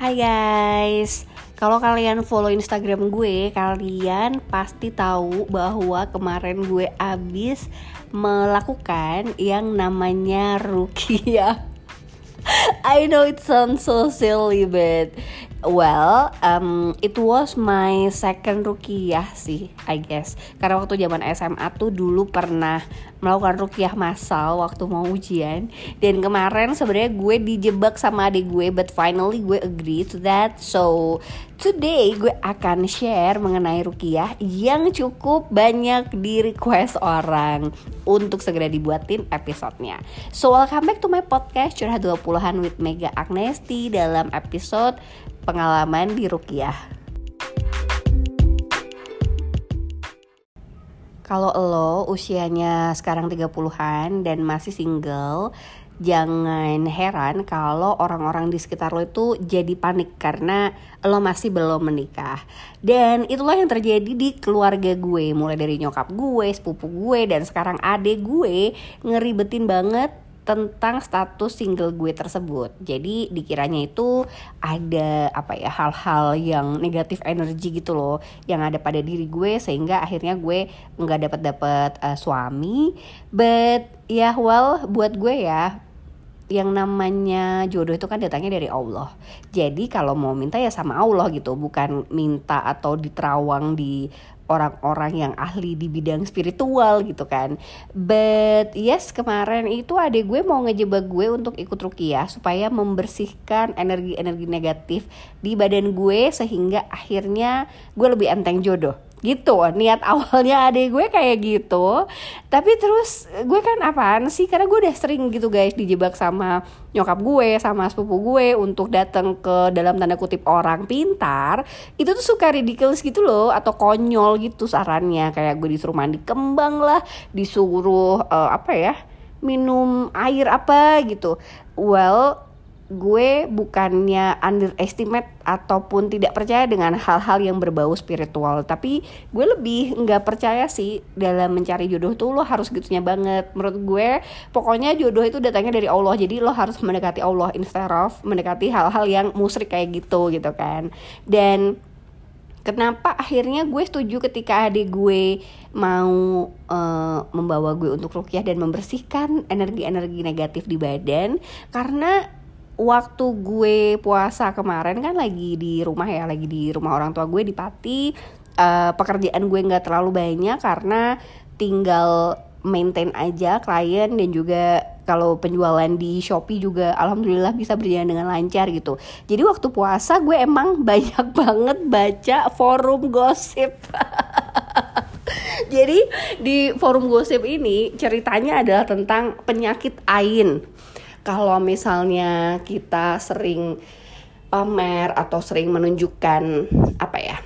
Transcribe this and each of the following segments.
Hai guys, kalau kalian follow Instagram gue, kalian pasti tahu bahwa kemarin gue abis melakukan yang namanya rukia. I know it sounds so silly, but well, um, it was my second rukiah sih, I guess. Karena waktu zaman SMA tuh dulu pernah melakukan rukiah massal waktu mau ujian dan kemarin sebenarnya gue dijebak sama adik gue but finally gue agree to that so today gue akan share mengenai rukiah yang cukup banyak di request orang untuk segera dibuatin episodenya. So welcome back to my podcast curhat 20-an with Mega Agnesti dalam episode pengalaman di rukiah. Kalau lo usianya sekarang 30-an dan masih single, jangan heran kalau orang-orang di sekitar lo itu jadi panik karena lo masih belum menikah. Dan itulah yang terjadi di keluarga gue, mulai dari nyokap gue, sepupu gue, dan sekarang adek gue ngeribetin banget tentang status single gue tersebut. Jadi dikiranya itu ada apa ya hal-hal yang negatif energi gitu loh yang ada pada diri gue sehingga akhirnya gue nggak dapat dapat uh, suami. But ya yeah, well buat gue ya yang namanya jodoh itu kan datangnya dari Allah. Jadi kalau mau minta ya sama Allah gitu, bukan minta atau diterawang di orang-orang yang ahli di bidang spiritual gitu kan. But yes kemarin itu adek gue mau ngejebak gue untuk ikut rukiah supaya membersihkan energi-energi negatif di badan gue sehingga akhirnya gue lebih enteng jodoh gitu niat awalnya adik gue kayak gitu. Tapi terus gue kan apaan sih? Karena gue udah sering gitu guys dijebak sama nyokap gue sama sepupu gue untuk datang ke dalam tanda kutip orang pintar. Itu tuh suka ridiculous gitu loh atau konyol gitu sarannya. Kayak gue disuruh mandi kembang lah disuruh uh, apa ya minum air apa gitu. Well gue bukannya underestimate ataupun tidak percaya dengan hal-hal yang berbau spiritual. Tapi gue lebih nggak percaya sih dalam mencari jodoh tuh lo harus gitunya banget. Menurut gue pokoknya jodoh itu datangnya dari Allah. Jadi lo harus mendekati Allah instead of mendekati hal-hal yang musrik kayak gitu gitu kan. Dan Kenapa akhirnya gue setuju ketika adik gue mau uh, membawa gue untuk rukyah dan membersihkan energi-energi negatif di badan? Karena waktu gue puasa kemarin kan lagi di rumah ya lagi di rumah orang tua gue di Pati uh, pekerjaan gue nggak terlalu banyak karena tinggal maintain aja klien dan juga kalau penjualan di Shopee juga alhamdulillah bisa berjalan dengan lancar gitu. Jadi waktu puasa gue emang banyak banget baca forum gosip. Jadi di forum gosip ini ceritanya adalah tentang penyakit ain kalau misalnya kita sering pamer atau sering menunjukkan apa ya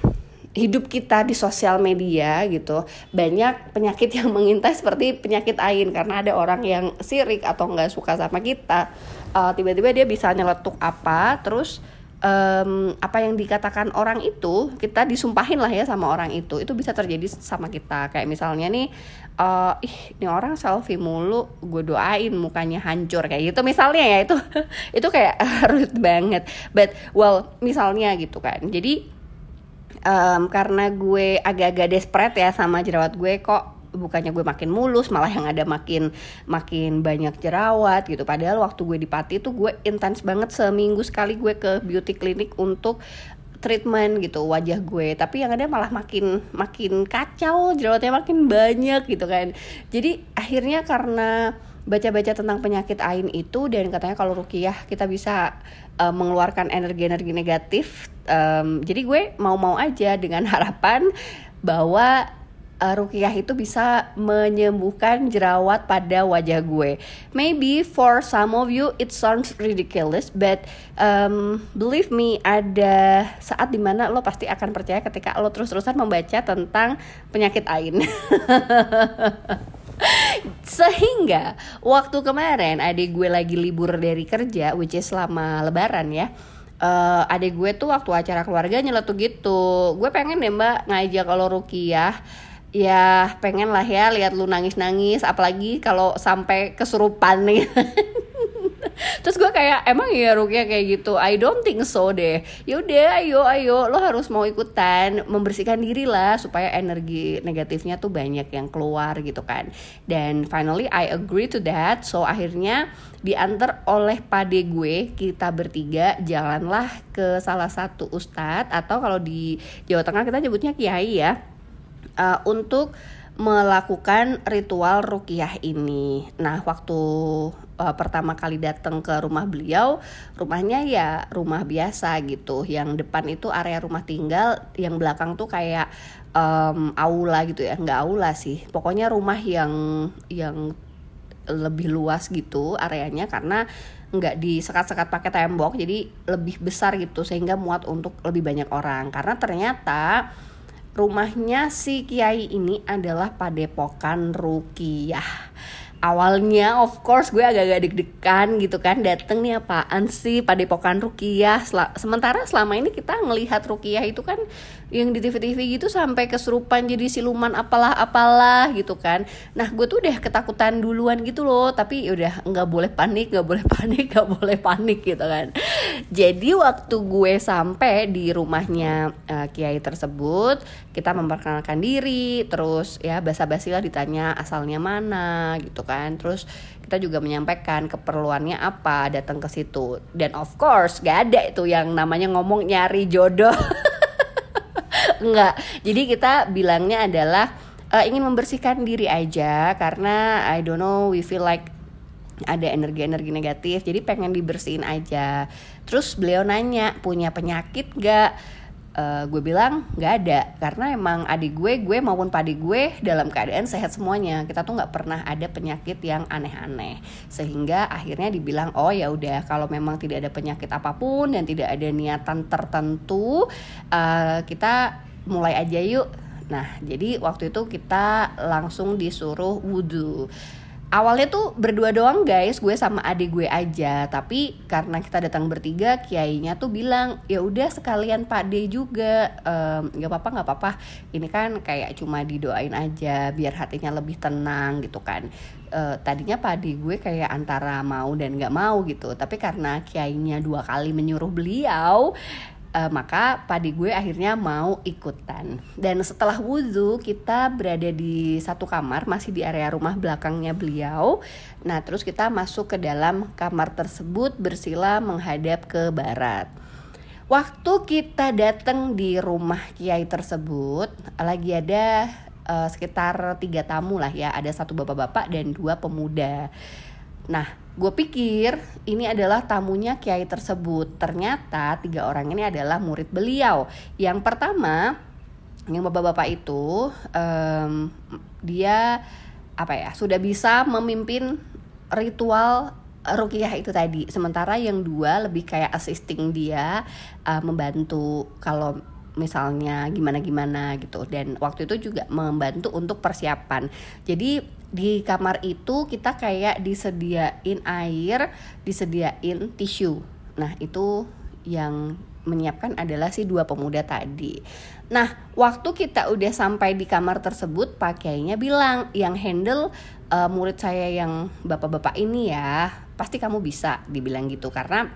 hidup kita di sosial media gitu banyak penyakit yang mengintai seperti penyakit ain. Karena ada orang yang sirik atau nggak suka sama kita uh, tiba-tiba dia bisa nyeletuk apa terus um, apa yang dikatakan orang itu kita disumpahin lah ya sama orang itu. Itu bisa terjadi sama kita. Kayak misalnya nih uh, ih ini orang selfie mulu gue doain mukanya hancur kayak gitu misalnya ya itu itu kayak rude banget. But well misalnya gitu kan. Jadi um, karena gue agak-agak desperate ya sama jerawat gue kok bukannya gue makin mulus malah yang ada makin makin banyak jerawat gitu. Padahal waktu gue di Pati tuh gue intens banget seminggu sekali gue ke beauty clinic untuk treatment gitu wajah gue. Tapi yang ada malah makin makin kacau jerawatnya makin banyak gitu kan. Jadi akhirnya karena baca-baca tentang penyakit ain itu dan katanya kalau rukiah kita bisa uh, mengeluarkan energi-energi negatif um, jadi gue mau-mau aja dengan harapan bahwa uh, rukiah itu bisa menyembuhkan jerawat pada wajah gue. Maybe for some of you it sounds ridiculous, but um, believe me ada saat di mana lo pasti akan percaya ketika lo terus-terusan membaca tentang penyakit ain. Sehingga waktu kemarin adik gue lagi libur dari kerja, which is selama lebaran ya, uh, adik gue tuh waktu acara keluarga nyeletuk gitu gue pengen deh mbak ngajak kalau rukiah ya pengen lah ya lihat lu nangis nangis apalagi kalau sampai kesurupan nih. Terus gue kayak emang ya Rukia kayak gitu? I don't think so deh. Yaudah ayo ayo. Lo harus mau ikutan membersihkan diri lah supaya energi negatifnya tuh banyak yang keluar gitu kan. Dan finally I agree to that. So akhirnya diantar oleh pade gue kita bertiga jalanlah ke salah satu ustadz atau kalau di Jawa Tengah kita nyebutnya kiai ya uh, untuk melakukan ritual rukiah ini. Nah, waktu uh, pertama kali datang ke rumah beliau, rumahnya ya rumah biasa gitu. Yang depan itu area rumah tinggal, yang belakang tuh kayak um, aula gitu ya, nggak aula sih. Pokoknya rumah yang yang lebih luas gitu areanya karena nggak disekat-sekat pakai tembok jadi lebih besar gitu sehingga muat untuk lebih banyak orang karena ternyata rumahnya si kiai ini adalah padepokan Rukiah. Awalnya of course gue agak-agak deg-degan gitu kan. Dateng nih apaan sih padepokan Rukiah? Sementara selama ini kita ngelihat Rukiah itu kan yang di TV-TV gitu sampai kesurupan jadi siluman apalah apalah gitu kan. Nah gue tuh udah ketakutan duluan gitu loh tapi udah nggak boleh panik nggak boleh panik nggak boleh panik gitu kan. Jadi waktu gue sampai di rumahnya uh, kiai tersebut kita memperkenalkan diri terus ya basa-basi lah ditanya asalnya mana gitu kan. Terus kita juga menyampaikan keperluannya apa datang ke situ. Dan of course gak ada itu yang namanya ngomong nyari jodoh enggak. Jadi kita bilangnya adalah uh, ingin membersihkan diri aja karena I don't know we feel like ada energi-energi negatif jadi pengen dibersihin aja. Terus beliau nanya punya penyakit gak uh, gue bilang nggak ada. Karena emang adik gue gue maupun padi gue dalam keadaan sehat semuanya. Kita tuh nggak pernah ada penyakit yang aneh-aneh. Sehingga akhirnya dibilang oh ya udah kalau memang tidak ada penyakit apa pun dan tidak ada niatan tertentu uh, kita mulai aja yuk. Nah jadi waktu itu kita langsung disuruh wudhu awalnya tuh berdua doang guys. Gue sama adik gue aja. Tapi karena kita datang bertiga kiainya tuh bilang ya udah sekalian pak D juga. Nggak um, apa-apa nggak apa-apa. Ini kan kayak cuma didoain aja biar hatinya lebih tenang gitu kan. Uh, tadinya pak D gue kayak antara mau dan nggak mau gitu. Tapi karena kiainya dua kali menyuruh beliau uh, maka padi gue akhirnya mau ikutan. Dan setelah wudhu kita berada di satu kamar masih di area rumah belakangnya beliau. Nah terus kita masuk ke dalam kamar tersebut bersila menghadap ke barat. Waktu kita datang di rumah kiai tersebut lagi ada uh, sekitar tiga tamu lah ya. Ada satu bapak-bapak dan dua pemuda. Nah, gue pikir ini adalah tamunya kiai tersebut. Ternyata tiga orang ini adalah murid beliau. Yang pertama, yang bapak-bapak itu, um, dia apa ya sudah bisa memimpin ritual rukiah itu tadi. Sementara yang dua lebih kayak assisting dia, uh, membantu kalau misalnya gimana gimana gitu dan waktu itu juga membantu untuk persiapan jadi di kamar itu kita kayak disediain air disediain tisu. Nah itu yang menyiapkan adalah si dua pemuda tadi. Nah, waktu kita udah sampai di kamar tersebut, pakainya bilang yang handle uh, murid saya yang bapak-bapak ini ya, pasti kamu bisa dibilang gitu. Karena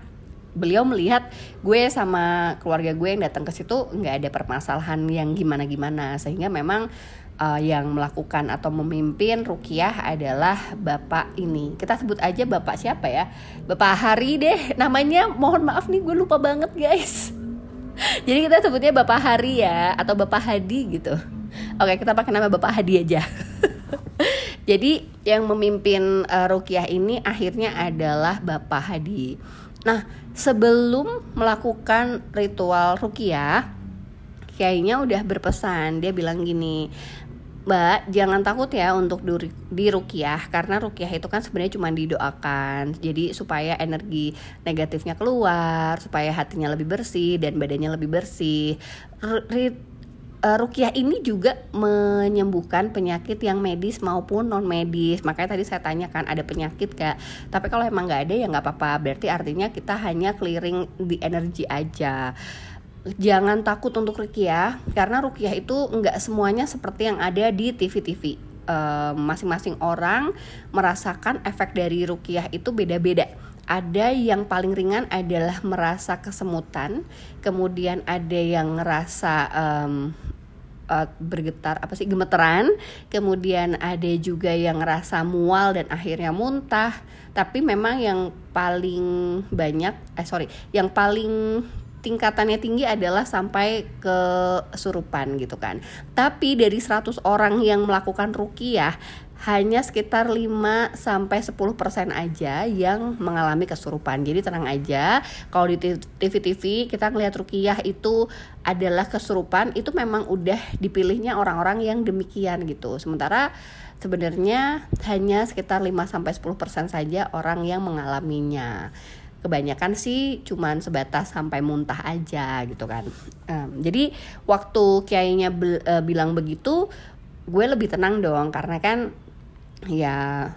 beliau melihat gue sama keluarga gue yang datang ke situ nggak ada permasalahan yang gimana gimana sehingga memang uh, yang melakukan atau memimpin rukiah adalah bapak ini. Kita sebut aja bapak siapa ya? Bapak Hari deh. Namanya mohon maaf nih gue lupa banget guys. Jadi kita sebutnya bapak Hari ya atau bapak Hadi gitu. Oke kita pakai nama bapak Hadi aja. Jadi yang memimpin uh, rukiah ini akhirnya adalah bapak Hadi. Nah, sebelum melakukan ritual rukiah, kiainya udah berpesan. Dia bilang gini, Mbak, jangan takut ya untuk di rukiah karena rukiah itu kan sebenarnya cuma didoakan. Jadi supaya energi negatifnya keluar, supaya hatinya lebih bersih dan badannya lebih bersih. Uh, rukiah ini juga menyembuhkan penyakit yang medis maupun non medis makanya tadi saya tanyakan ada penyakit gak tapi kalau emang nggak ada ya nggak apa-apa. Berarti artinya kita hanya clearing di energi aja jangan takut untuk rukiah karena rukiah itu nggak semuanya seperti yang ada di TV-TV masing-masing uh, orang merasakan efek dari rukiah itu beda-beda. Ada yang paling ringan adalah merasa kesemutan kemudian ada yang ngerasa um, bergetar apa sih gemeteran kemudian ada juga yang ngerasa mual dan akhirnya muntah. Tapi memang yang paling banyak eh sorry yang paling tingkatannya tinggi adalah sampai ke surupan gitu kan. Tapi dari 100 orang yang melakukan rukiah hanya sekitar 5 sampai 10% aja yang mengalami kesurupan. Jadi tenang aja, kalau di TV-TV kita ngelihat rukiah itu adalah kesurupan, itu memang udah dipilihnya orang-orang yang demikian gitu. Sementara sebenarnya hanya sekitar 5 sampai 10% saja orang yang mengalaminya kebanyakan sih cuman sebatas sampai muntah aja gitu kan. Um, jadi waktu kiainya uh, bilang begitu gue lebih tenang dong karena kan ya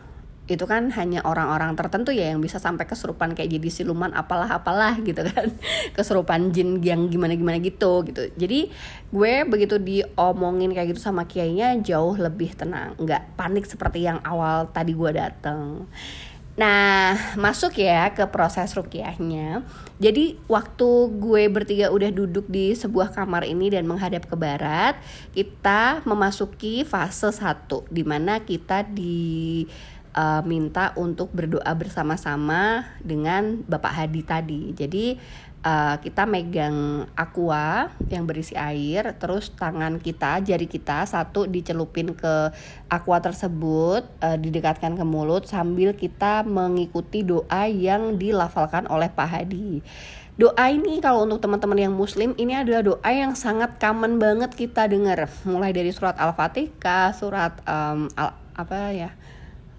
itu kan hanya orang-orang tertentu ya yang bisa sampai kesurupan kayak jadi siluman apalah apalah gitu kan. Kesurupan jin yang gimana gimana gitu gitu. Jadi gue begitu diomongin kayak gitu sama kiainya jauh lebih tenang. Nggak panik seperti yang awal tadi gue dateng Nah, masuk ya ke proses rukiahnya. Jadi, waktu gue bertiga udah duduk di sebuah kamar ini dan menghadap ke barat, kita memasuki fase satu, di mana kita diminta uh, untuk berdoa bersama-sama dengan Bapak Hadi tadi. Jadi, uh, kita megang aqua yang berisi air terus tangan kita jari kita satu dicelupin ke aqua tersebut uh, didekatkan ke mulut sambil kita mengikuti doa yang dilafalkan oleh Pak Hadi. Doa ini kalau untuk teman-teman yang muslim ini adalah doa yang sangat common banget kita dengar. Mulai dari surat al-fatihah surat um, al apa ya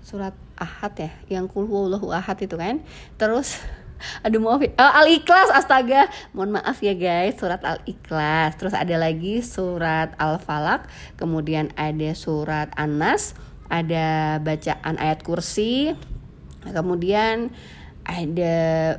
surat ahad ya yang kulhuwallahu ahad itu kan. Terus aduh maaf ya. Oh, al ikhlas astaga. Mohon maaf ya guys surat al ikhlas terus ada lagi surat al falak kemudian ada surat anas ada bacaan ayat kursi kemudian ada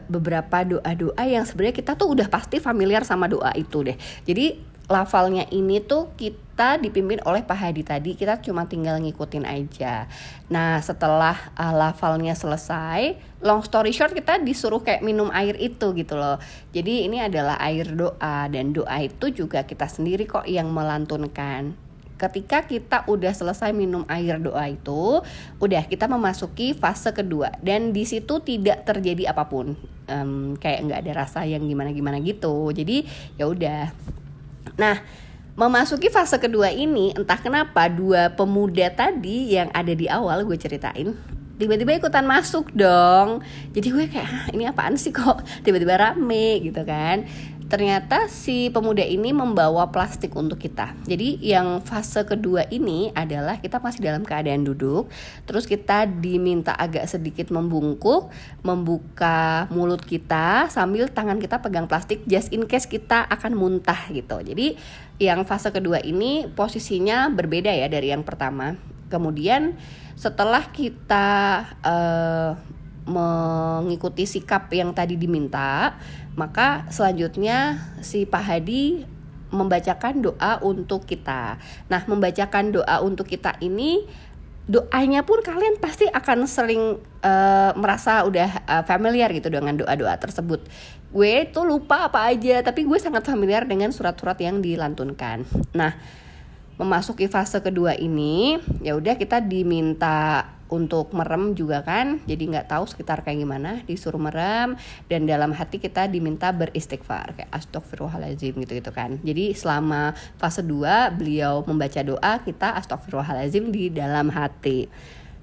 beberapa doa-doa yang sebenarnya kita tuh udah pasti familiar sama doa itu deh. Jadi lafalnya ini tuh kita dipimpin oleh Pak Hadi tadi. Kita cuma tinggal ngikutin aja. Nah setelah uh, lafalnya selesai long story short kita disuruh kayak minum air itu gitu loh. Jadi ini adalah air doa dan doa itu juga kita sendiri kok yang melantunkan. Ketika kita udah selesai minum air doa itu, udah kita memasuki fase kedua. Dan di situ tidak terjadi apa pun, um, kayak nggak ada rasa yang gimana gimana gitu. Jadi ya udah Nah, memasuki fase kedua ini entah kenapa dua pemuda tadi yang ada di awal gue ceritain tiba-tiba ikutan masuk dong. Jadi gue kayak ini apaan sih kok? Tiba-tiba rame gitu kan ternyata si pemuda ini membawa plastik untuk kita. Jadi yang fase kedua ini adalah kita masih dalam keadaan duduk, terus kita diminta agak sedikit membungkuk, membuka mulut kita sambil tangan kita pegang plastik just in case kita akan muntah gitu. Jadi yang fase kedua ini posisinya berbeda ya dari yang pertama. Kemudian setelah kita uh, mengikuti sikap yang tadi diminta, maka selanjutnya si Pak Hadi membacakan doa untuk kita. Nah, membacakan doa untuk kita ini doanya pun kalian pasti akan sering uh, merasa udah uh, familiar gitu dengan doa-doa tersebut. Gue tuh lupa apa aja, tapi gue sangat familiar dengan surat-surat yang dilantunkan. Nah, memasuki fase kedua ini, ya udah kita diminta untuk merem juga kan jadi nggak tahu sekitar kayak gimana disuruh merem dan dalam hati kita diminta beristighfar kayak astagfirullahaladzim gitu gitu kan jadi selama fase 2 beliau membaca doa kita astagfirullahaladzim di dalam hati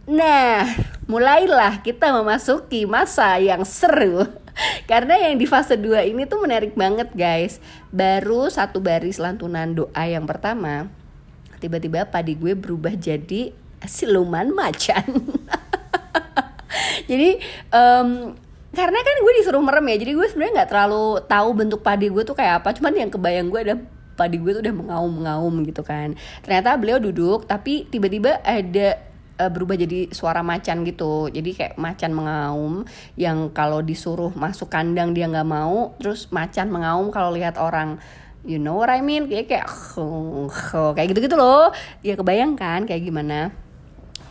Nah, mulailah kita memasuki masa yang seru. Karena yang di fase 2 ini tuh menarik banget guys. Baru satu baris lantunan doa yang pertama, tiba-tiba padi gue berubah jadi siluman macan. Jadi um, karena kan gue disuruh merem ya jadi gue sebenarnya nggak terlalu tahu bentuk padi gue tuh kayak apa. Cuman yang kebayang gue ada padi gue tuh udah mengaum-ngaum gitu kan. Ternyata beliau duduk tapi tiba-tiba ada uh, berubah jadi suara macan gitu. Jadi kayak macan mengaum yang kalau disuruh masuk kandang dia nggak mau terus macan mengaum kalau lihat orang. You know what I mean? Kayak kayak kayak gitu gitu loh. Ya kebayangkan kayak gimana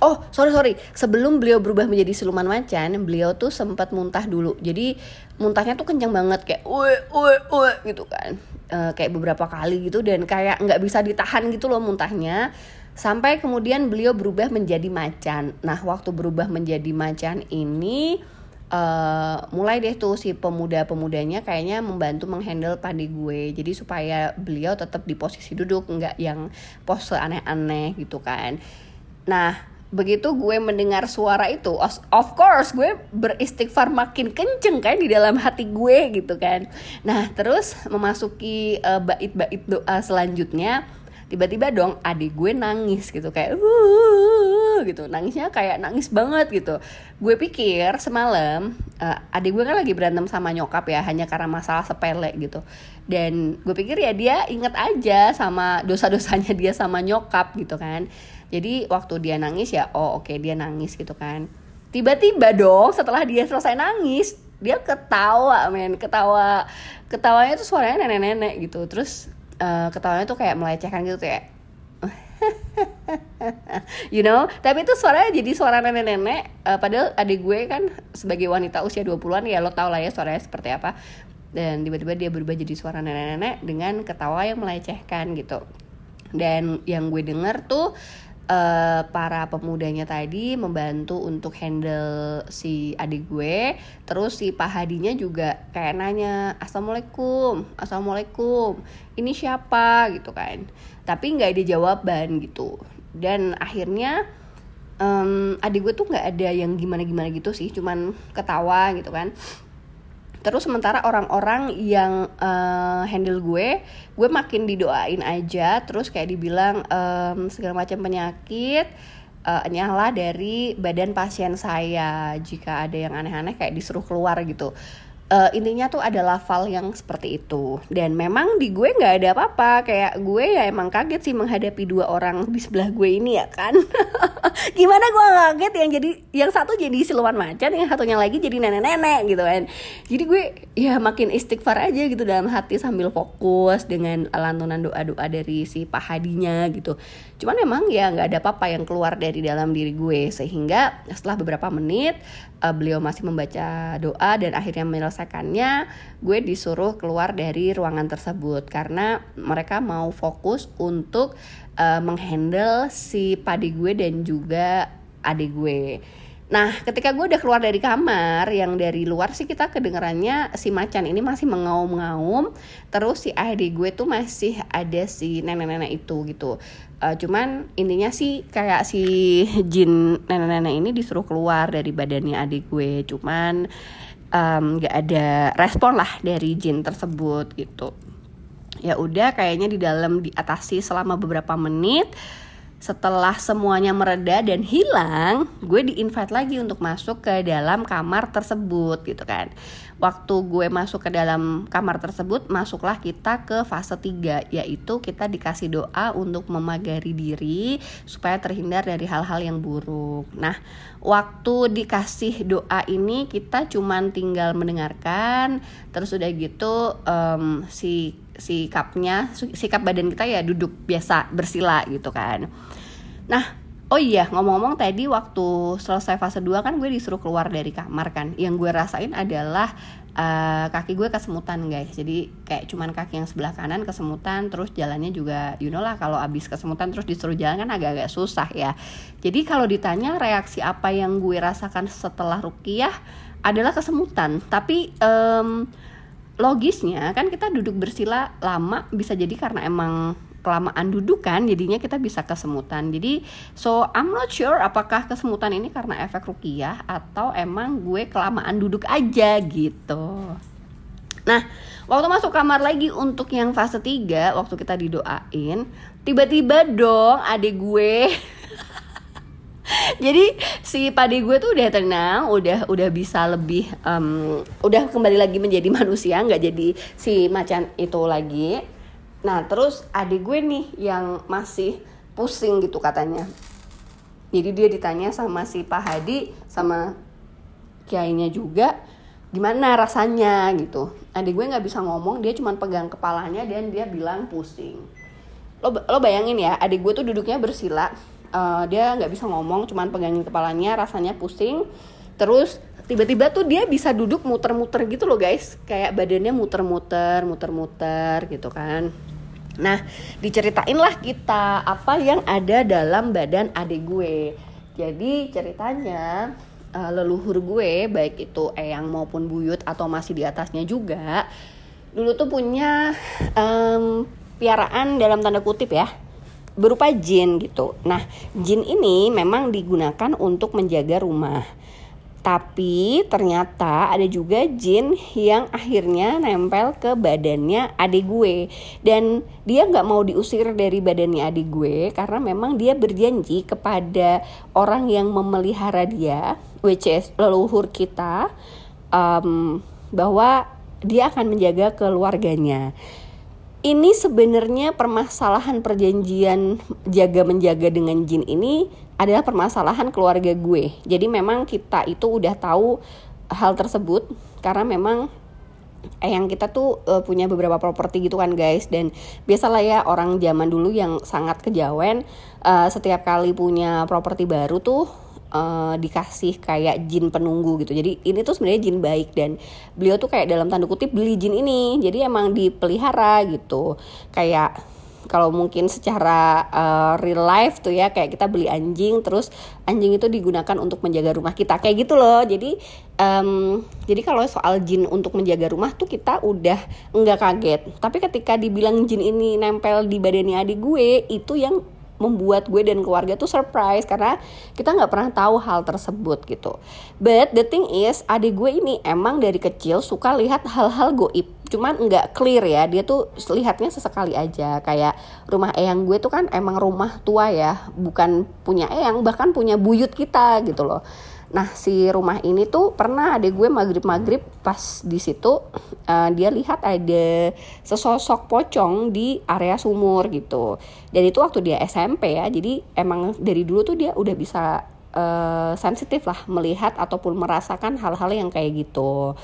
oh sorry sorry. Sebelum beliau berubah menjadi siluman macan beliau tuh sempat muntah dulu. Jadi muntahnya tuh kencang banget kayak uwe uwe uwe gitu kan. Uh, kayak beberapa kali gitu dan kayak nggak bisa ditahan gitu loh muntahnya. Sampai kemudian beliau berubah menjadi macan. Nah waktu berubah menjadi macan ini uh, mulai deh tuh si pemuda-pemudanya kayaknya membantu menghandle padi gue. Jadi supaya beliau tetap di posisi duduk nggak yang pose aneh-aneh gitu kan. Nah begitu gue mendengar suara itu of course gue beristighfar makin kenceng kan di dalam hati gue gitu kan. Nah terus memasuki uh, bait-bait doa selanjutnya tiba-tiba dong adik gue nangis gitu kayak uh, gitu. Nangisnya kayak nangis banget gitu. Gue pikir semalam uh, adik gue kan lagi berantem sama nyokap ya hanya karena masalah sepele gitu. Dan gue pikir ya dia inget aja sama dosa-dosanya dia sama nyokap gitu kan jadi waktu dia nangis ya oh oke okay, dia nangis gitu kan. Tiba-tiba dong setelah dia selesai nangis dia ketawa men. Ketawa ketawanya tuh suaranya nenek-nenek gitu. Terus uh, ketawanya tuh kayak melecehkan gitu kayak you know? Tapi itu suaranya jadi suara nenek-nenek. Uh, padahal adik gue kan sebagai wanita usia 20-an ya lo tau lah ya suaranya seperti apa. Dan tiba-tiba dia berubah jadi suara nenek-nenek dengan ketawa yang melecehkan gitu. Dan yang gue denger tuh uh, para pemudanya tadi membantu untuk handle si adik gue. Terus si Pak Hadinya juga kayak nanya assalamualaikum assalamualaikum ini siapa? gitu kan. Tapi nggak ada jawaban gitu. Dan akhirnya um, adik gue tuh nggak ada yang gimana gimana gitu sih cuman ketawa gitu kan terus sementara orang-orang yang uh, handle gue gue makin didoain aja. Terus kayak dibilang um, segala macam penyakit uh, nyala dari badan pasien saya. Jika ada yang aneh-aneh kayak disuruh keluar gitu uh, intinya tuh ada lafal yang seperti itu. Dan memang di gue nggak ada apa-apa. Kayak gue ya emang kaget sih menghadapi dua orang di sebelah gue ini ya kan? Gimana gue kaget yang jadi yang satu jadi siluman macan yang satunya lagi jadi nenek-nenek gitu kan. Jadi gue ya makin istighfar aja gitu dalam hati sambil fokus dengan lantunan doa-doa dari si Pak Hadinya gitu cuman memang ya nggak ada apa-apa yang keluar dari dalam diri gue. Sehingga setelah beberapa menit uh, beliau masih membaca doa dan akhirnya menyelesaikannya gue disuruh keluar dari ruangan tersebut. Karena mereka mau fokus untuk uh, menghandle si padi gue dan juga adik gue Nah, ketika gue udah keluar dari kamar, yang dari luar sih kita kedengerannya si macan ini masih mengaum-ngaum, terus si adik gue tuh masih ada si nenek-nenek itu gitu. Uh, cuman intinya sih kayak si jin nenek-nenek ini disuruh keluar dari badannya adik gue, cuman um, gak ada respon lah dari jin tersebut gitu. Ya udah, kayaknya di dalam diatasi selama beberapa menit setelah semuanya mereda dan hilang, gue di-invite lagi untuk masuk ke dalam kamar tersebut gitu kan. Waktu gue masuk ke dalam kamar tersebut, masuklah kita ke fase 3 yaitu kita dikasih doa untuk memagari diri supaya terhindar dari hal-hal yang buruk. Nah, waktu dikasih doa ini kita cuman tinggal mendengarkan, terus udah gitu um, si sikapnya sikap badan kita ya duduk biasa bersila gitu kan. Nah oh iya ngomong-ngomong tadi waktu selesai fase 2 kan gue disuruh keluar dari kamar kan. Yang gue rasain adalah uh, kaki gue kesemutan guys. Jadi kayak cuman kaki yang sebelah kanan kesemutan terus jalannya juga you know lah kalau abis kesemutan terus disuruh jalan kan agak-agak susah ya. Jadi kalau ditanya reaksi apa yang gue rasakan setelah rukiah adalah kesemutan. Tapi um, logisnya kan kita duduk bersila lama bisa jadi karena emang kelamaan duduk kan jadinya kita bisa kesemutan. Jadi so I'm not sure apakah kesemutan ini karena efek rukiah atau emang gue kelamaan duduk aja gitu. Nah waktu masuk kamar lagi untuk yang fase 3 waktu kita didoain tiba-tiba dong adik gue jadi si padi gue tuh udah tenang udah udah bisa lebih um, udah kembali lagi menjadi manusia nggak jadi si macan itu lagi. Nah terus adik gue nih yang masih pusing gitu katanya. Jadi dia ditanya sama si Pak Hadi sama kiainya juga gimana rasanya? gitu. Adik gue nggak bisa ngomong dia cuma pegang kepalanya dan dia bilang pusing. Lo lo bayangin ya adik gue tuh duduknya bersila uh, dia nggak bisa ngomong cuman pegangin kepalanya rasanya pusing. Terus tiba-tiba tuh dia bisa duduk muter-muter gitu loh guys. Kayak badannya muter-muter muter-muter gitu kan. Nah diceritain lah kita apa yang ada dalam badan adik gue. Jadi ceritanya uh, leluhur gue baik itu eyang maupun buyut atau masih di atasnya juga dulu tuh punya um, piaraan dalam tanda kutip ya berupa jin gitu. Nah, jin ini memang digunakan untuk menjaga rumah. Tapi ternyata ada juga jin yang akhirnya nempel ke badannya adik gue Dan dia nggak mau diusir dari badannya adik gue Karena memang dia berjanji kepada orang yang memelihara dia is leluhur kita um, Bahwa dia akan menjaga keluarganya ini sebenarnya permasalahan perjanjian jaga menjaga dengan jin ini adalah permasalahan keluarga gue. Jadi memang kita itu udah tahu hal tersebut karena memang eh yang kita tuh uh, punya beberapa properti gitu kan guys dan biasalah ya orang zaman dulu yang sangat kejawen uh, setiap kali punya properti baru tuh uh, dikasih kayak jin penunggu gitu. Jadi ini tuh sebenarnya jin baik dan beliau tuh kayak dalam tanda kutip beli jin ini. Jadi emang dipelihara gitu. Kayak kalau mungkin secara uh, real life tuh ya kayak kita beli anjing terus anjing itu digunakan untuk menjaga rumah kita kayak gitu loh jadi um, jadi kalau soal jin untuk menjaga rumah tuh kita udah nggak kaget tapi ketika dibilang jin ini nempel di badannya adik gue itu yang membuat gue dan keluarga tuh surprise karena kita nggak pernah tahu hal tersebut gitu. But the thing is, adik gue ini emang dari kecil suka lihat hal-hal goib. Cuman nggak clear ya, dia tuh lihatnya sesekali aja. Kayak rumah eyang gue tuh kan emang rumah tua ya, bukan punya eyang, bahkan punya buyut kita gitu loh. Nah si rumah ini tuh pernah ada gue maghrib maghrib pas di situ uh, dia lihat ada sesosok pocong di area sumur gitu. Dan itu waktu dia SMP ya, jadi emang dari dulu tuh dia udah bisa uh, sensitif lah melihat ataupun merasakan hal-hal yang kayak gitu.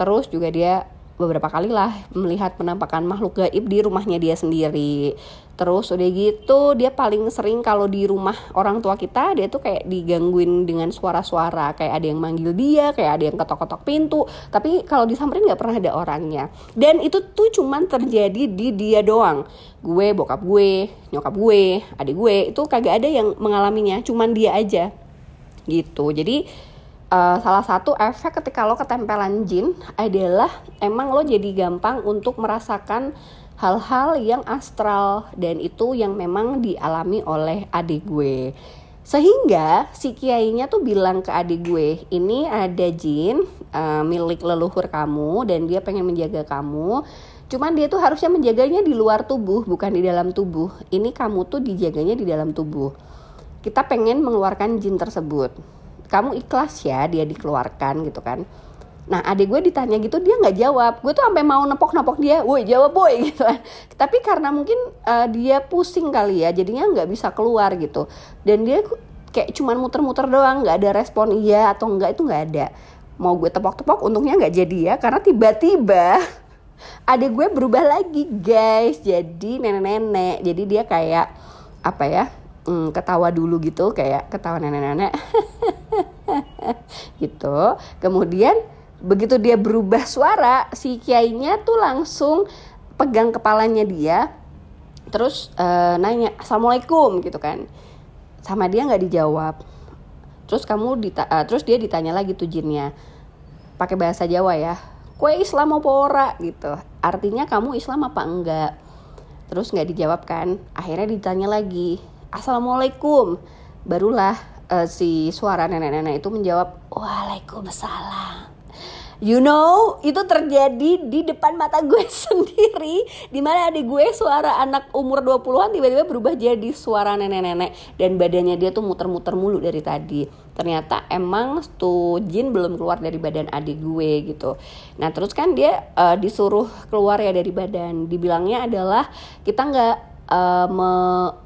Terus juga dia beberapa kali lah melihat penampakan makhluk gaib di rumahnya dia sendiri. Terus udah gitu dia paling sering kalau di rumah orang tua kita dia tuh kayak digangguin dengan suara-suara kayak ada yang manggil dia, kayak ada yang ketok-ketok pintu. Tapi kalau disamperin nggak pernah ada orangnya. Dan itu tuh cuman terjadi di dia doang. Gue, bokap gue, nyokap gue, adik gue itu kagak ada yang mengalaminya, cuman dia aja. Gitu. Jadi uh, salah satu efek ketika lo ketempelan jin adalah emang lo jadi gampang untuk merasakan hal-hal yang astral dan itu yang memang dialami oleh adik gue. Sehingga si kiainya tuh bilang ke adik gue, ini ada jin uh, milik leluhur kamu dan dia pengen menjaga kamu. Cuman dia tuh harusnya menjaganya di luar tubuh, bukan di dalam tubuh. Ini kamu tuh dijaganya di dalam tubuh. Kita pengen mengeluarkan jin tersebut kamu ikhlas ya dia dikeluarkan gitu kan Nah adik gue ditanya gitu dia nggak jawab. Gue tuh sampai mau nepok-nepok dia Woi jawab boy gitu kan. Tapi karena mungkin uh, dia pusing kali ya Jadinya nggak bisa keluar gitu. Dan dia kayak cuman muter-muter doang nggak ada respon iya atau enggak itu nggak ada. Mau gue tepok-tepok untungnya nggak jadi ya Karena tiba-tiba adik gue berubah lagi guys. Jadi nenek-nenek Jadi dia kayak apa ya hmm, ketawa dulu gitu kayak ketawa nenek-nenek. Gitu. Kemudian begitu dia berubah suara si kiainya tuh langsung pegang kepalanya dia terus uh, nanya assalamualaikum gitu kan. Sama dia nggak dijawab. Terus kamu dita uh, terus dia ditanya lagi tuh jinnya pakai bahasa Jawa ya kue Islam mau gitu. Artinya kamu Islam apa enggak? Terus nggak dijawab kan. Akhirnya ditanya lagi assalamualaikum. Barulah uh, si suara nenek-nenek itu menjawab waalaikumsalam You know, itu terjadi di depan mata gue sendiri Di mana adik gue suara anak umur 20-an tiba-tiba berubah jadi suara nenek-nenek Dan badannya dia tuh muter-muter mulu dari tadi. Ternyata emang tuh jin belum keluar dari badan adik gue gitu. Nah terus kan dia uh, disuruh keluar ya dari badan. Dibilangnya adalah kita nggak uh, me,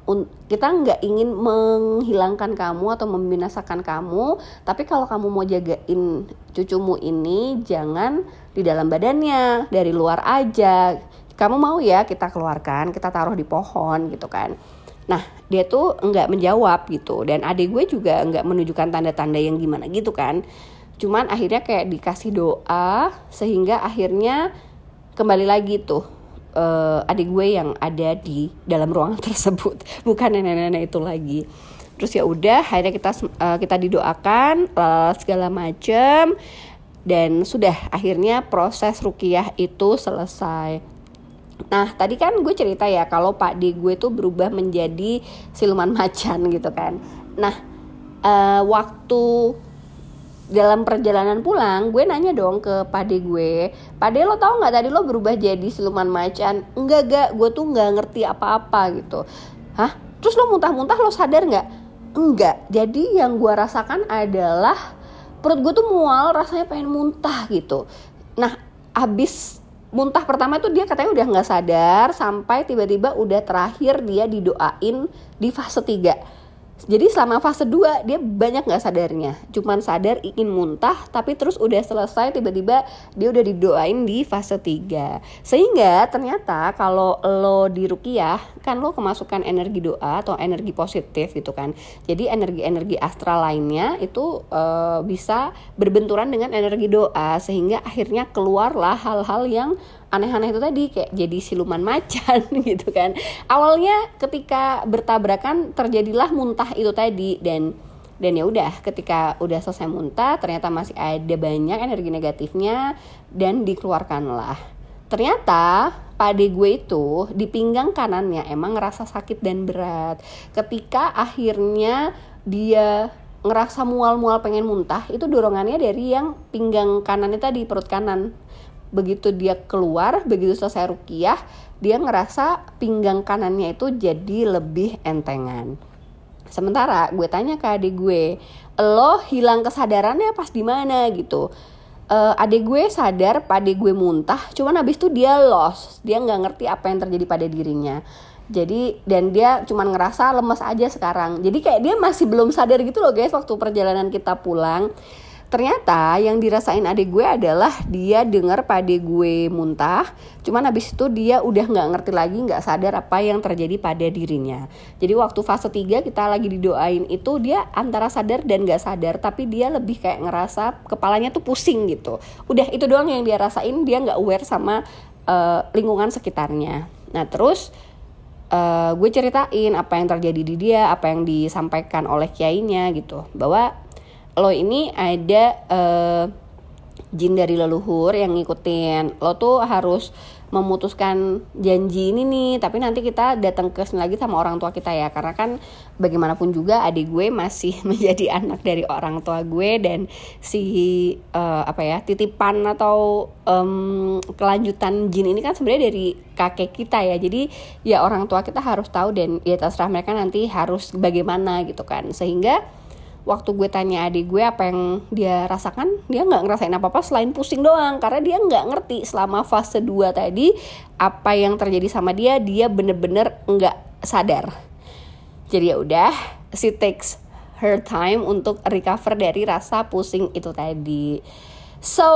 un, kita nggak ingin menghilangkan kamu atau membinasakan kamu tapi kalau kamu mau jagain cucumu ini jangan di dalam badannya dari luar aja kamu mau ya kita keluarkan kita taruh di pohon gitu kan Nah, dia tuh nggak menjawab gitu dan adik gue juga nggak menunjukkan tanda-tanda yang gimana gitu kan. Cuman akhirnya kayak dikasih doa sehingga akhirnya kembali lagi tuh uh, adik gue yang ada di dalam ruangan tersebut, bukan nenek-nenek itu lagi. Terus ya udah, akhirnya kita uh, kita didoakan uh, segala macem dan sudah akhirnya proses rukiah itu selesai Nah tadi kan gue cerita ya kalau Pak D gue tuh berubah menjadi siluman macan gitu kan. Nah uh, waktu dalam perjalanan pulang gue nanya dong ke Pak D gue, Pak D lo tau nggak tadi lo berubah jadi siluman macan? Enggak gak, gue tuh nggak ngerti apa-apa gitu. Hah? Terus lo muntah-muntah lo sadar nggak? Enggak. Jadi yang gue rasakan adalah perut gue tuh mual, rasanya pengen muntah gitu. Nah, abis muntah pertama itu dia katanya udah nggak sadar sampai tiba-tiba udah terakhir dia didoain di fase 3 jadi selama fase 2 dia banyak nggak sadarnya. Cuman sadar ingin muntah tapi terus udah selesai tiba-tiba dia udah didoain di fase 3 sehingga ternyata kalau lo di rukiah kan lo kemasukan energi doa atau energi positif gitu kan. Jadi energi-energi astral lainnya itu uh, bisa berbenturan dengan energi doa sehingga akhirnya keluarlah hal-hal yang aneh-aneh itu tadi kayak jadi siluman macan gitu kan. Awalnya ketika bertabrakan terjadilah muntah itu tadi dan dan ya udah ketika udah selesai muntah ternyata masih ada banyak energi negatifnya dan dikeluarkanlah. Ternyata pade gue itu di pinggang kanannya emang ngerasa sakit dan berat. Ketika akhirnya dia ngerasa mual-mual pengen muntah itu dorongannya dari yang pinggang kanannya tadi perut kanan begitu dia keluar begitu selesai rukiah dia ngerasa pinggang kanannya itu jadi lebih entengan. Sementara gue tanya ke adik gue lo hilang kesadarannya pas di mana? gitu. Uh, adik gue sadar pada gue muntah cuman abis itu dia lost. Dia nggak ngerti apa yang terjadi pada dirinya. Jadi dan dia cuman ngerasa lemes aja sekarang. Jadi kayak dia masih belum sadar gitu loh guys waktu perjalanan kita pulang Ternyata yang dirasain adik gue adalah dia dengar pada gue muntah, cuman habis itu dia udah nggak ngerti lagi, nggak sadar apa yang terjadi pada dirinya. Jadi waktu fase 3 kita lagi didoain itu dia antara sadar dan nggak sadar, tapi dia lebih kayak ngerasa kepalanya tuh pusing gitu. Udah itu doang yang dia rasain, dia nggak aware sama uh, lingkungan sekitarnya. Nah terus uh, gue ceritain apa yang terjadi di dia, apa yang disampaikan oleh kiainya gitu, bahwa lo ini ada uh, jin dari leluhur yang ngikutin. Lo tuh harus memutuskan janji ini nih tapi nanti kita datang ke sini lagi sama orang tua kita ya. Karena kan bagaimanapun juga adik gue masih menjadi anak dari orang tua gue dan si uh, apa ya titipan atau um, kelanjutan jin ini kan sebenarnya dari kakek kita ya. Jadi ya orang tua kita harus tahu dan ya terserah mereka nanti harus bagaimana gitu kan. Sehingga waktu gue tanya adik gue apa yang dia rasakan dia nggak ngerasain apa apa selain pusing doang karena dia nggak ngerti selama fase 2 tadi apa yang terjadi sama dia dia bener-bener nggak sadar. Jadi ya udah she takes her time untuk recover dari rasa pusing itu tadi. So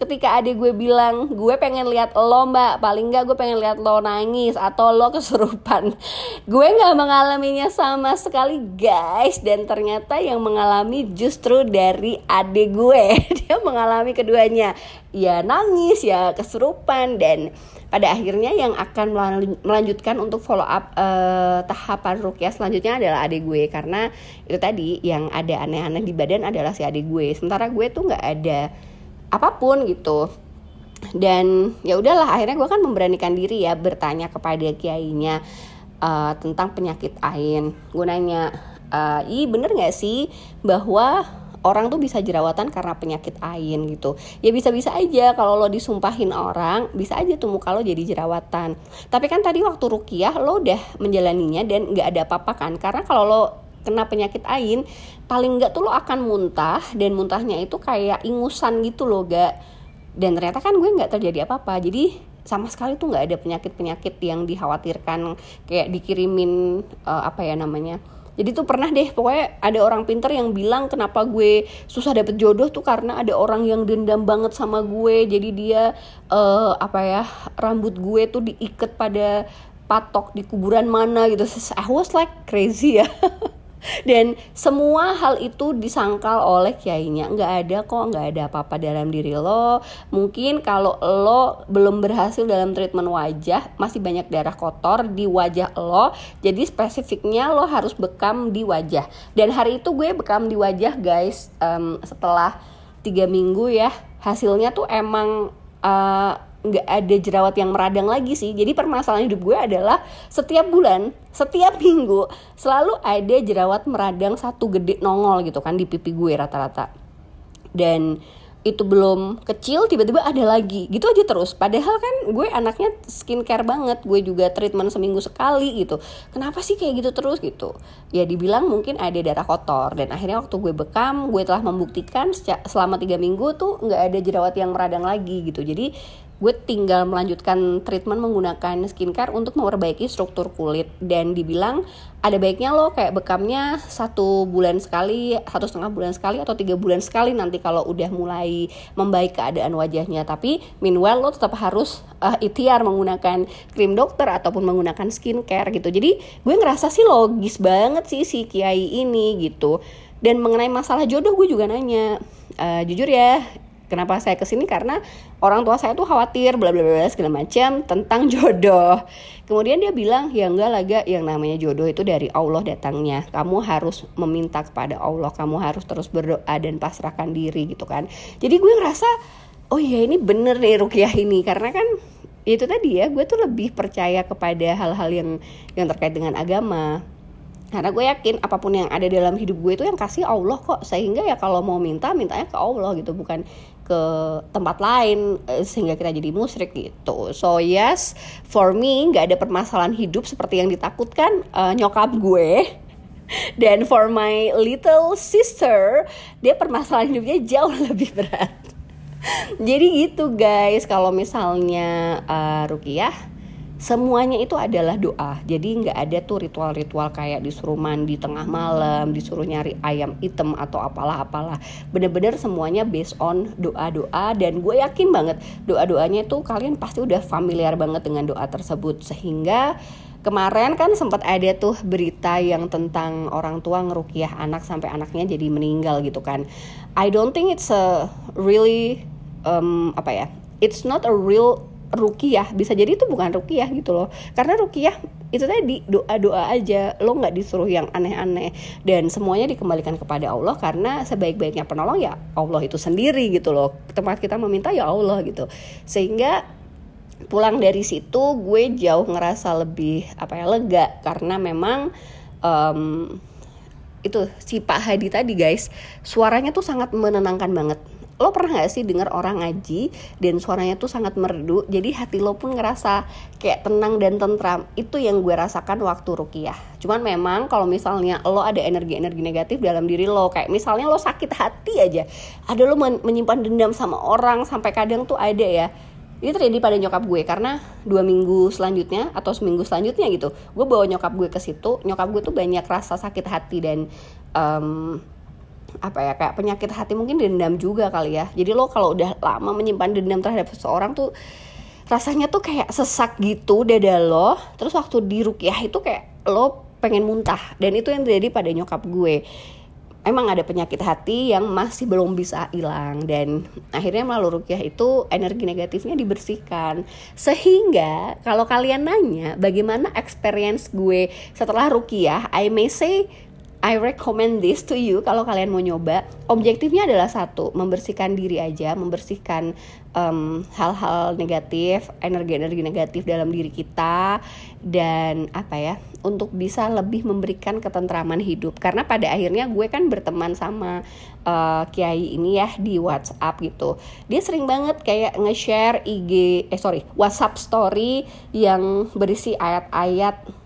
ketika adik gue bilang gue pengen lihat lo mbak. Paling nggak gue pengen lihat lo nangis atau lo kesurupan. Gue nggak mengalaminya sama sekali guys. Dan ternyata yang mengalami justru dari adik gue. Dia mengalami keduanya. Ya nangis ya kesurupan. Dan pada akhirnya yang akan melanjutkan untuk follow up uh, tahapan rukyah selanjutnya adalah adik gue. Karena itu tadi yang ada aneh-aneh di badan adalah si adik gue. Sementara gue tuh nggak ada apa pun gitu. Dan ya udahlah akhirnya gue kan memberanikan diri ya bertanya kepada kiainya uh, tentang penyakit ain. Gue nanya uh, ih bener nggak sih bahwa orang tuh bisa jerawatan karena penyakit ain? Gitu. Ya bisa-bisa aja kalau lo disumpahin orang bisa aja tuh muka lo jadi jerawatan. Tapi kan tadi waktu rukiah lo udah menjalaninya dan nggak ada apa-apa kan? Karena kalau lo kena penyakit ain paling enggak tuh lo akan muntah dan muntahnya itu kayak ingusan gitu loh gak dan ternyata kan gue nggak terjadi apa-apa. Jadi sama sekali tuh nggak ada penyakit-penyakit yang dikhawatirkan kayak dikirimin uh, apa ya namanya. Jadi tuh pernah deh pokoknya ada orang pinter yang bilang kenapa gue susah dapet jodoh tuh karena ada orang yang dendam banget sama gue. Jadi dia uh, apa ya rambut gue tuh diikat pada dipatok di kuburan mana gitu. I was like crazy ya dan semua hal itu disangkal oleh kiainya. Nggak ada kok nggak ada apa-apa dalam diri lo. Mungkin kalau lo belum berhasil dalam treatment wajah masih banyak darah kotor di wajah lo. Jadi spesifiknya lo harus bekam di wajah. Dan hari itu gue bekam di wajah guys um, setelah tiga minggu ya hasilnya tuh emang uh, nggak ada jerawat yang meradang lagi sih. Jadi permasalahan hidup gue adalah setiap bulan setiap minggu selalu ada jerawat meradang satu gede nongol gitu kan di pipi gue rata-rata. Dan itu belum kecil tiba-tiba ada lagi. Gitu aja terus. Padahal kan gue anaknya skincare banget. Gue juga treatment seminggu sekali gitu. Kenapa sih kayak gitu terus gitu? Ya dibilang mungkin ada darah kotor. Dan akhirnya waktu gue bekam gue telah membuktikan selama tiga minggu tuh nggak ada jerawat yang meradang lagi gitu. Jadi gue tinggal melanjutkan treatment menggunakan skincare untuk memperbaiki struktur kulit. Dan dibilang ada baiknya lo kayak bekamnya satu bulan sekali satu setengah bulan sekali atau tiga bulan sekali nanti kalau udah mulai membaik keadaan wajahnya. Tapi meanwhile lo tetap harus uh, ikhtiar menggunakan krim dokter ataupun menggunakan skincare gitu. Jadi gue ngerasa sih logis banget sih si kiai ini gitu. Dan mengenai masalah jodoh gue juga nanya. Uh, jujur ya Kenapa saya ke sini? Karena orang tua saya tuh khawatir bla bla bla segala macam tentang jodoh. Kemudian dia bilang ya enggak laga yang namanya jodoh itu dari Allah datangnya. Kamu harus meminta kepada Allah, kamu harus terus berdoa dan pasrahkan diri gitu kan. Jadi gue ngerasa oh iya ini bener nih rukyah ini. Karena kan itu tadi ya gue tuh lebih percaya kepada hal-hal yang yang terkait dengan agama. Karena gue yakin apa pun yang ada dalam hidup gue itu yang kasih Allah kok. Sehingga ya kalau mau minta mintanya ke Allah gitu. Bukan ke tempat lain eh, sehingga kita jadi musyrik gitu. So yes, for me nggak ada permasalahan hidup seperti yang ditakutkan uh, nyokap gue. Dan for my little sister, dia permasalahan hidupnya jauh lebih berat. jadi gitu guys, kalau misalnya uh, Rukiah semuanya itu adalah doa. Jadi nggak ada tuh ritual-ritual kayak disuruh mandi tengah malam disuruh nyari ayam hitam atau apalah-apalah bener-bener semuanya based on doa-doa. Dan gue yakin banget doa-doanya itu kalian pasti udah familiar banget dengan doa tersebut. Sehingga kemarin kan sempat ada tuh berita yang tentang orang tua ngerukiah anak sampai anaknya jadi meninggal gitu kan. I don't think it's a really um, apa ya it's not a real rukiah bisa jadi itu bukan rukiah gitu loh. Karena rukiah itu tadi doa doa aja. Lo nggak disuruh yang aneh-aneh. Dan semuanya dikembalikan kepada Allah karena sebaik-baiknya penolong ya Allah itu sendiri gitu loh. Tempat kita meminta ya Allah gitu. Sehingga pulang dari situ gue jauh ngerasa lebih apa ya lega. Karena memang um, itu si Pak Hadi tadi guys suaranya tuh sangat menenangkan banget lo pernah gak sih dengar orang ngaji dan suaranya tuh sangat merdu jadi hati lo pun ngerasa kayak tenang dan tentram? Itu yang gue rasakan waktu rukiah. Cuman memang kalau misalnya lo ada energi-energi negatif dalam diri lo kayak misalnya lo sakit hati aja ada lo menyimpan dendam sama orang sampai kadang tuh ada ya ini terjadi pada nyokap gue. Karena dua minggu selanjutnya atau seminggu selanjutnya gitu gue bawa nyokap gue ke situ nyokap gue tuh banyak rasa sakit hati dan um, apa ya kayak penyakit hati mungkin dendam juga kali ya. Jadi lo kalau udah lama menyimpan dendam terhadap seseorang tuh rasanya tuh kayak sesak gitu dada lo terus waktu di rukyah itu kayak lo pengen muntah. Dan itu yang terjadi pada nyokap gue. Emang ada penyakit hati yang masih belum bisa hilang. Dan akhirnya melalui rukyah itu energi negatifnya dibersihkan. Sehingga kalau kalian nanya bagaimana experience gue setelah rukyah I may say I recommend this to you kalau kalian mau nyoba. Objektifnya adalah satu, membersihkan diri aja, membersihkan hal-hal um, negatif, energi-energi negatif dalam diri kita dan apa ya, untuk bisa lebih memberikan ketentraman hidup. Karena pada akhirnya gue kan berteman sama uh, kiai ini ya di WhatsApp gitu. Dia sering banget kayak nge-share IG eh sorry, WhatsApp story yang berisi ayat-ayat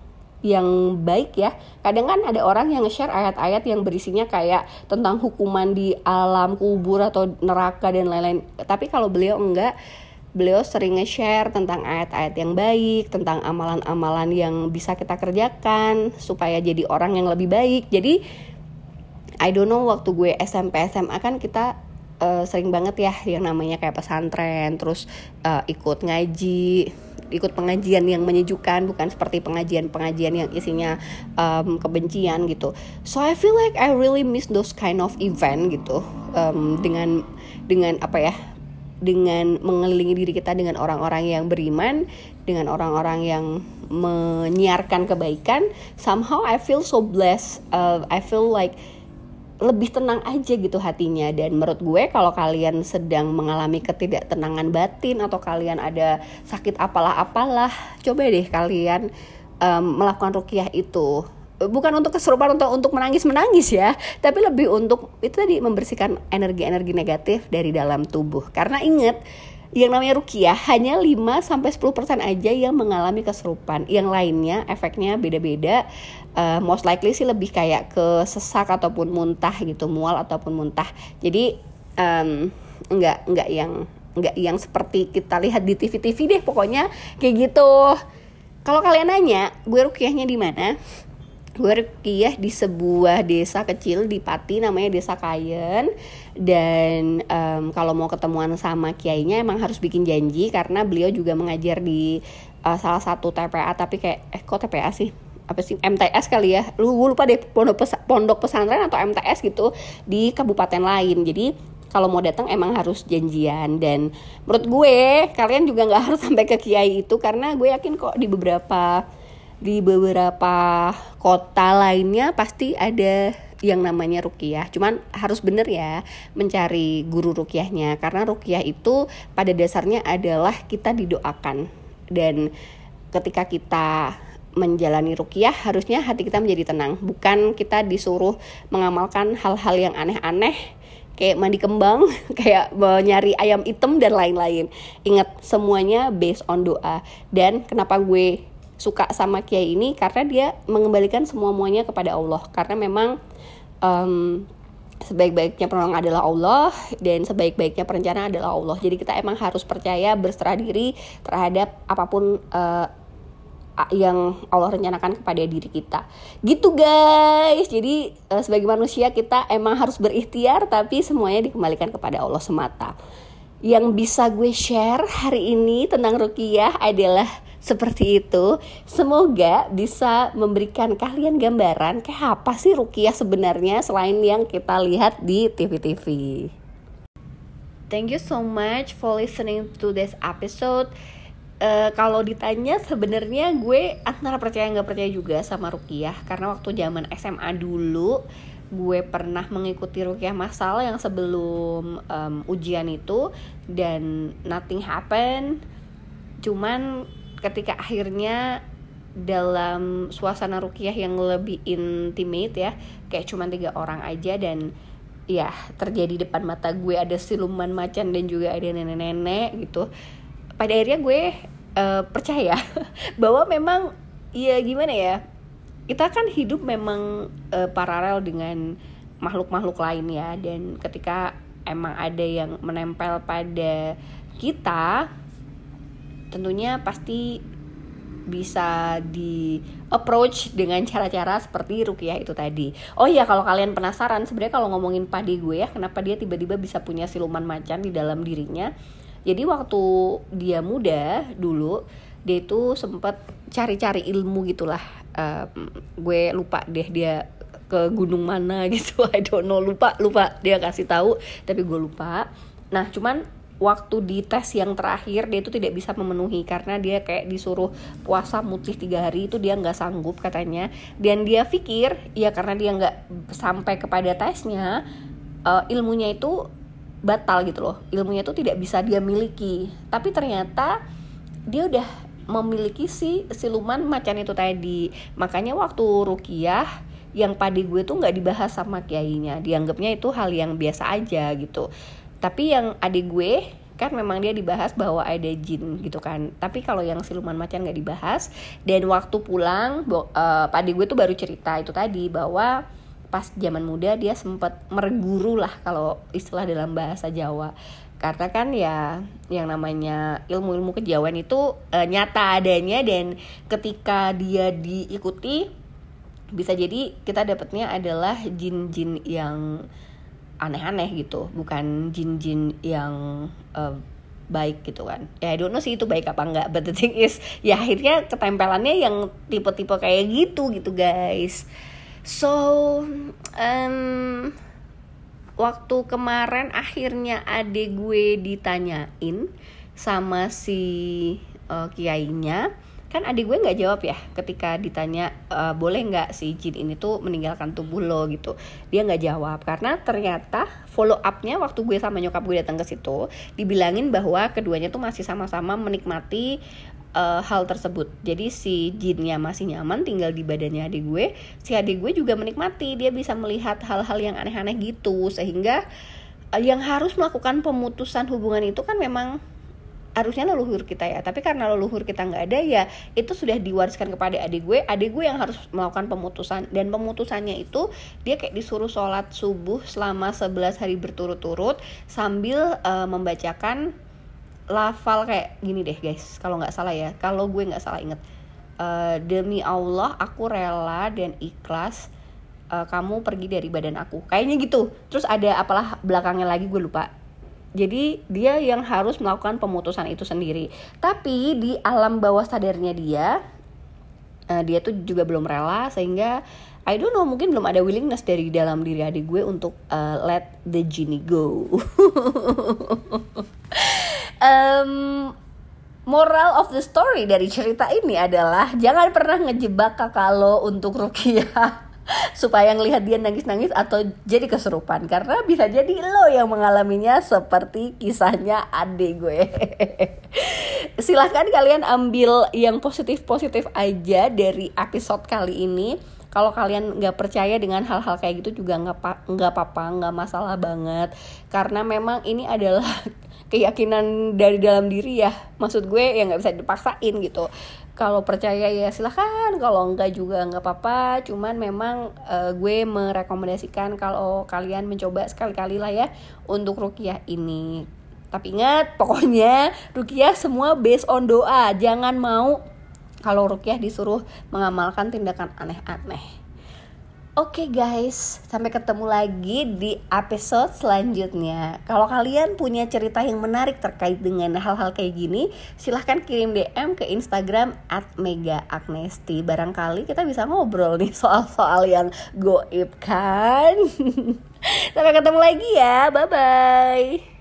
yang baik ya. Kadang kan ada orang yang nge-share ayat-ayat yang berisinya kayak tentang hukuman di alam kubur atau neraka dan lain-lain. Tapi kalau beliau enggak, beliau sering nge-share tentang ayat-ayat yang baik, tentang amalan-amalan yang bisa kita kerjakan supaya jadi orang yang lebih baik. Jadi I don't know waktu gue SMP SMA kan kita uh, sering banget ya yang namanya kayak pesantren terus uh, ikut ngaji ikut pengajian yang menyejukkan bukan seperti pengajian-pengajian yang isinya um, kebencian gitu. So I feel like I really miss those kind of event gitu um, dengan dengan apa ya dengan mengelilingi diri kita dengan orang-orang yang beriman dengan orang-orang yang menyiarkan kebaikan. Somehow I feel so blessed uh, I feel like lebih tenang aja gitu hatinya dan menurut gue kalau kalian sedang mengalami ketidaktenangan batin atau kalian ada sakit apalah apalah coba deh kalian um, melakukan rukiah itu bukan untuk kesurupan untuk untuk menangis menangis ya tapi lebih untuk itu tadi membersihkan energi-energi negatif dari dalam tubuh karena inget yang namanya rukiah hanya 5 sampai 10% aja yang mengalami kesurupan. Yang lainnya efeknya beda-beda. Uh, most likely sih lebih kayak ke sesak ataupun muntah gitu, mual ataupun muntah. Jadi um, enggak enggak yang enggak yang seperti kita lihat di TV-TV deh pokoknya kayak gitu. Kalau kalian nanya, gue rukiahnya di mana? gue rukiah di sebuah desa kecil di Pati namanya desa Kayen dan um, kalau mau ketemuan sama kiainya emang harus bikin janji karena beliau juga mengajar di uh, salah satu TPA tapi kayak eh kok TPA sih apa sih MTS kali ya. Lu gue lupa deh pondok pes pondok pesantren atau MTS gitu di kabupaten lain. Jadi kalau mau datang emang harus janjian. Dan menurut gue kalian juga nggak harus sampai ke kiai itu karena gue yakin kok di beberapa di beberapa kota lainnya pasti ada yang namanya rukiah. Cuman harus bener ya mencari guru rukiahnya karena rukiah itu pada dasarnya adalah kita didoakan. Dan ketika kita menjalani rukiah harusnya hati kita menjadi tenang bukan kita disuruh mengamalkan hal-hal yang aneh-aneh kayak mandi kembang, kayak nyari ayam hitam dan lain-lain. Ingat semuanya based on doa. Dan kenapa gue suka sama kiai ini karena dia mengembalikan semua muanya kepada Allah karena memang um, sebaik-baiknya penolong adalah Allah dan sebaik-baiknya perencana adalah Allah jadi kita emang harus percaya berserah diri terhadap apa pun uh, yang Allah rencanakan kepada diri kita gitu guys jadi uh, sebagai manusia kita emang harus berikhtiar tapi semuanya dikembalikan kepada Allah semata yang bisa gue share hari ini tentang Rukiah adalah seperti itu. Semoga bisa memberikan kalian gambaran kayak apa sih rukiah sebenarnya selain yang kita lihat di TV-TV. Thank you so much for listening to this episode. Uh, kalau ditanya sebenarnya gue antara percaya nggak percaya juga sama rukiah. Karena waktu zaman SMA dulu gue pernah mengikuti rukiah masal yang sebelum um, ujian itu. Dan nothing happen. Cuman ketika akhirnya dalam suasana rukiah yang lebih intimate ya kayak cuma tiga orang aja dan ya terjadi depan mata gue ada siluman macan dan juga ada nenek-nenek gitu. Pada akhirnya gue uh, percaya bahwa memang ya gimana ya kita kan hidup memang uh, paralel dengan makhluk-makhluk lain ya dan ketika emang ada yang menempel pada kita tentunya pasti bisa di approach dengan cara-cara seperti Rukiah itu tadi. Oh iya kalau kalian penasaran sebenarnya kalau ngomongin padi gue ya kenapa dia tiba-tiba bisa punya siluman macan di dalam dirinya. Jadi waktu dia muda dulu dia itu sempat cari-cari ilmu gitulah. Um, gue lupa deh dia ke gunung mana gitu. I don't know lupa lupa dia kasih tahu tapi gue lupa. Nah cuman waktu di tes yang terakhir dia itu tidak bisa memenuhi karena dia kayak disuruh puasa mutih tiga hari itu dia nggak sanggup katanya dan dia pikir ya karena dia nggak sampai kepada tesnya uh, ilmunya itu batal gitu loh. Ilmunya itu tidak bisa dia miliki. Tapi ternyata dia udah memiliki si siluman macan itu tadi. Makanya waktu rukiah yang padi gue tuh nggak dibahas sama kiainya. Dianggapnya itu hal yang biasa aja gitu. Tapi yang adik gue kan memang dia dibahas bahwa ada jin gitu kan. Tapi kalau yang siluman macan nggak dibahas dan waktu pulang uh, pak adik gue tuh baru cerita itu tadi bahwa pas zaman muda dia sempat merguru lah kalau istilah dalam bahasa Jawa. Karena kan ya yang namanya ilmu-ilmu kejauhan itu uh, nyata adanya dan ketika dia diikuti bisa jadi kita dapatnya adalah jin-jin yang aneh-aneh gitu. Bukan jin-jin yang uh, baik gitu kan. Ya I don't know sih itu baik apa enggak but the thing is ya akhirnya ketempelannya yang tipe-tipe kayak gitu gitu guys so um, waktu kemarin akhirnya adik gue ditanyain sama si uh, kiainya. Kan adik gue nggak jawab ya ketika ditanya e, boleh nggak si jin ini tuh meninggalkan tubuh lo gitu. Dia nggak jawab karena ternyata follow upnya waktu gue sama nyokap gue datang ke situ dibilangin bahwa keduanya tuh masih sama-sama menikmati uh, hal tersebut. Jadi si jinnya masih nyaman tinggal di badannya adik gue. Si adik gue juga menikmati, dia bisa melihat hal-hal yang aneh-aneh gitu sehingga uh, yang harus melakukan pemutusan hubungan itu kan memang harusnya leluhur kita ya tapi karena leluhur kita nggak ada ya itu sudah diwariskan kepada adik gue adik gue yang harus melakukan pemutusan dan pemutusannya itu dia kayak disuruh sholat subuh selama 11 hari berturut-turut sambil uh, membacakan lafal kayak gini deh guys. Kalau nggak salah ya. Kalau gue nggak salah inget. Uh, demi Allah aku rela dan ikhlas uh, kamu pergi dari badan aku. Kayaknya gitu. Terus ada apalah belakangnya lagi gue lupa. Jadi dia yang harus melakukan pemutusan itu sendiri. Tapi di alam bawah sadarnya dia uh, dia tuh juga belum rela sehingga I don't know mungkin belum ada willingness dari dalam diri adik gue untuk uh, let the genie go um, moral of the story dari cerita ini adalah jangan pernah ngejebak kakak lo untuk Rukia supaya ngelihat dia nangis-nangis atau jadi keserupan. Karena bisa jadi lo yang mengalaminya seperti kisahnya adik gue. Silahkan kalian ambil yang positif-positif aja dari episode kali ini. Kalau kalian nggak percaya dengan hal-hal kayak gitu juga nggak nggak apa-apa nggak masalah banget. Karena memang ini adalah keyakinan dari dalam diri ya. Maksud gue ya nggak bisa dipaksain gitu. Kalau percaya ya silahkan kalau enggak juga nggak apa-apa. Cuman memang uh, gue merekomendasikan kalau kalian mencoba sekali-kali lah ya untuk rukiah ini. Tapi ingat pokoknya rukiah semua based on doa. Jangan mau kalau rukiah disuruh mengamalkan tindakan aneh-aneh Oke okay guys, sampai ketemu lagi di episode selanjutnya. Kalau kalian punya cerita yang menarik terkait dengan hal-hal kayak gini, silahkan kirim DM ke Instagram at Mega Agnesti. Barangkali kita bisa ngobrol nih soal-soal yang goib kan. sampai ketemu lagi ya, bye-bye.